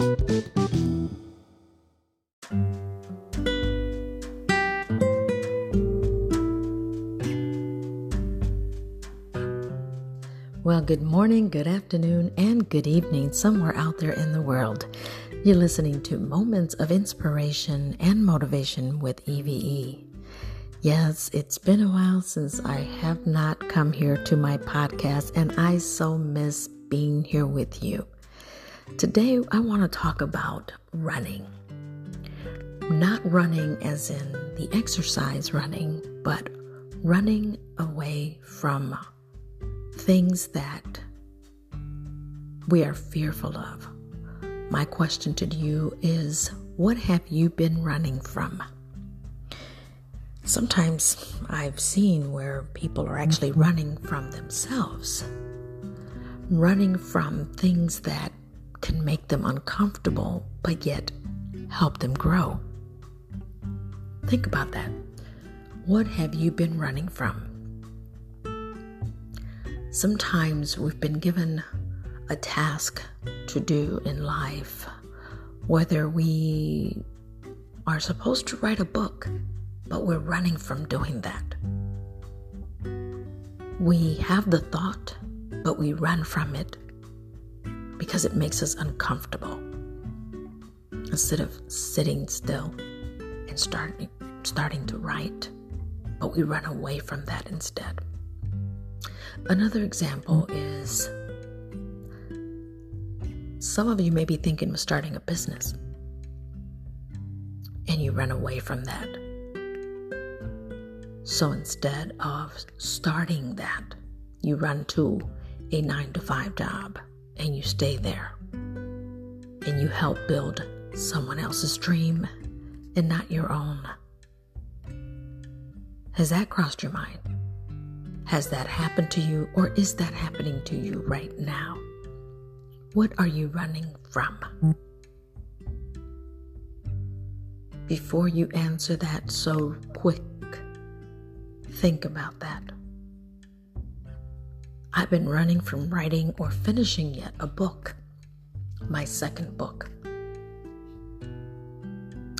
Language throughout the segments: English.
Well, good morning, good afternoon, and good evening, somewhere out there in the world. You're listening to Moments of Inspiration and Motivation with EVE. Yes, it's been a while since I have not come here to my podcast, and I so miss being here with you. Today, I want to talk about running. Not running as in the exercise running, but running away from things that we are fearful of. My question to you is what have you been running from? Sometimes I've seen where people are actually running from themselves, running from things that can make them uncomfortable, but yet help them grow. Think about that. What have you been running from? Sometimes we've been given a task to do in life, whether we are supposed to write a book, but we're running from doing that. We have the thought, but we run from it because it makes us uncomfortable. Instead of sitting still and starting starting to write, but we run away from that instead. Another example is some of you may be thinking of starting a business and you run away from that. So instead of starting that, you run to a nine to five job and you stay there and you help build someone else's dream and not your own. Has that crossed your mind? Has that happened to you or is that happening to you right now? What are you running from? Before you answer that so quick, think about that. I've been running from writing or finishing yet a book, my second book.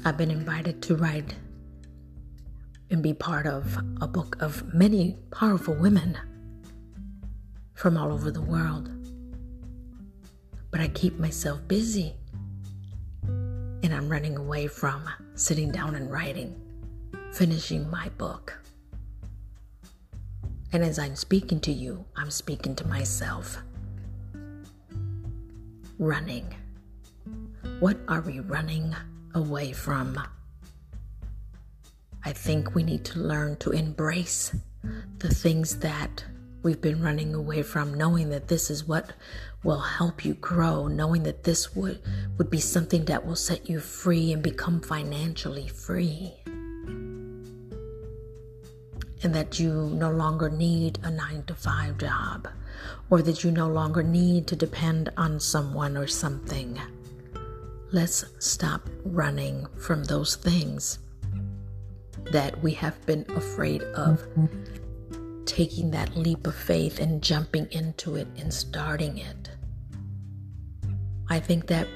I've been invited to write and be part of a book of many powerful women from all over the world but I keep myself busy. And I'm running away from sitting down and writing, finishing my book. And as I'm speaking to you, I'm speaking to myself. Running. What are we running away from? I think we need to learn to embrace the things that we've been running away from, knowing that this is what will help you grow, knowing that this would, would be something that will set you free and become financially free. And that you no longer need a nine to five job, or that you no longer need to depend on someone or something. Let's stop running from those things that we have been afraid of taking that leap of faith and jumping into it and starting it. I think that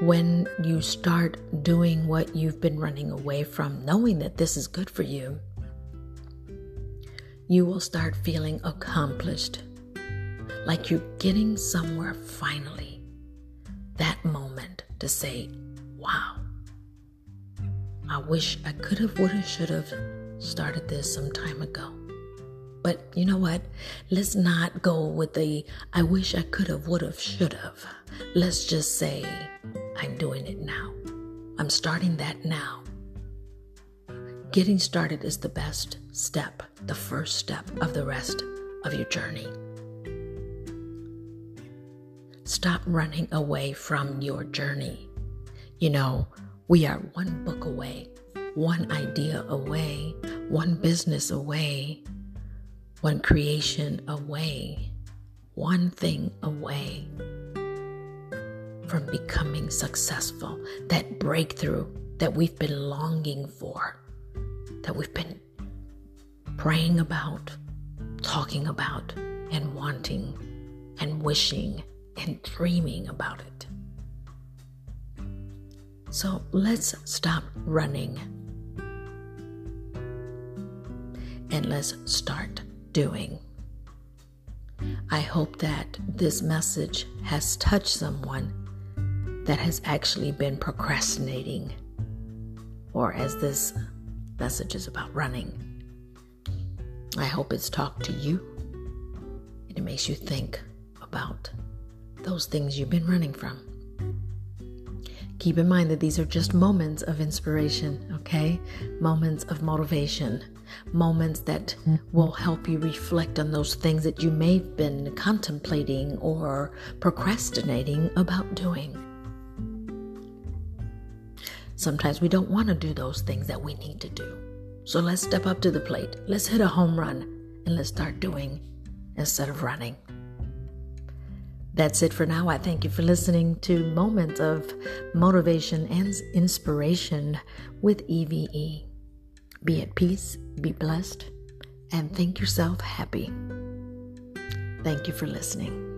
when you start doing what you've been running away from, knowing that this is good for you, you will start feeling accomplished, like you're getting somewhere finally. That moment to say, wow, I wish I could have, would have, should have started this some time ago. But you know what? Let's not go with the I wish I could have, would have, should have. Let's just say I'm doing it now. I'm starting that now. Getting started is the best step, the first step of the rest of your journey. Stop running away from your journey. You know, we are one book away, one idea away, one business away, one creation away, one thing away from becoming successful. That breakthrough that we've been longing for, that we've been praying about, talking about, and wanting, and wishing, and dreaming about it. So let's stop running and let's start doing. I hope that this message has touched someone that has actually been procrastinating, or as this message is about running. I hope it's talked to you and it makes you think about those things you've been running from. Keep in mind that these are just moments of inspiration, okay? Moments of motivation, moments that will help you reflect on those things that you may have been contemplating or procrastinating about doing. Sometimes we don't want to do those things that we need to do. So let's step up to the plate. Let's hit a home run and let's start doing instead of running. That's it for now. I thank you for listening to Moments of Motivation and Inspiration with EVE. Be at peace, be blessed, and think yourself happy. Thank you for listening.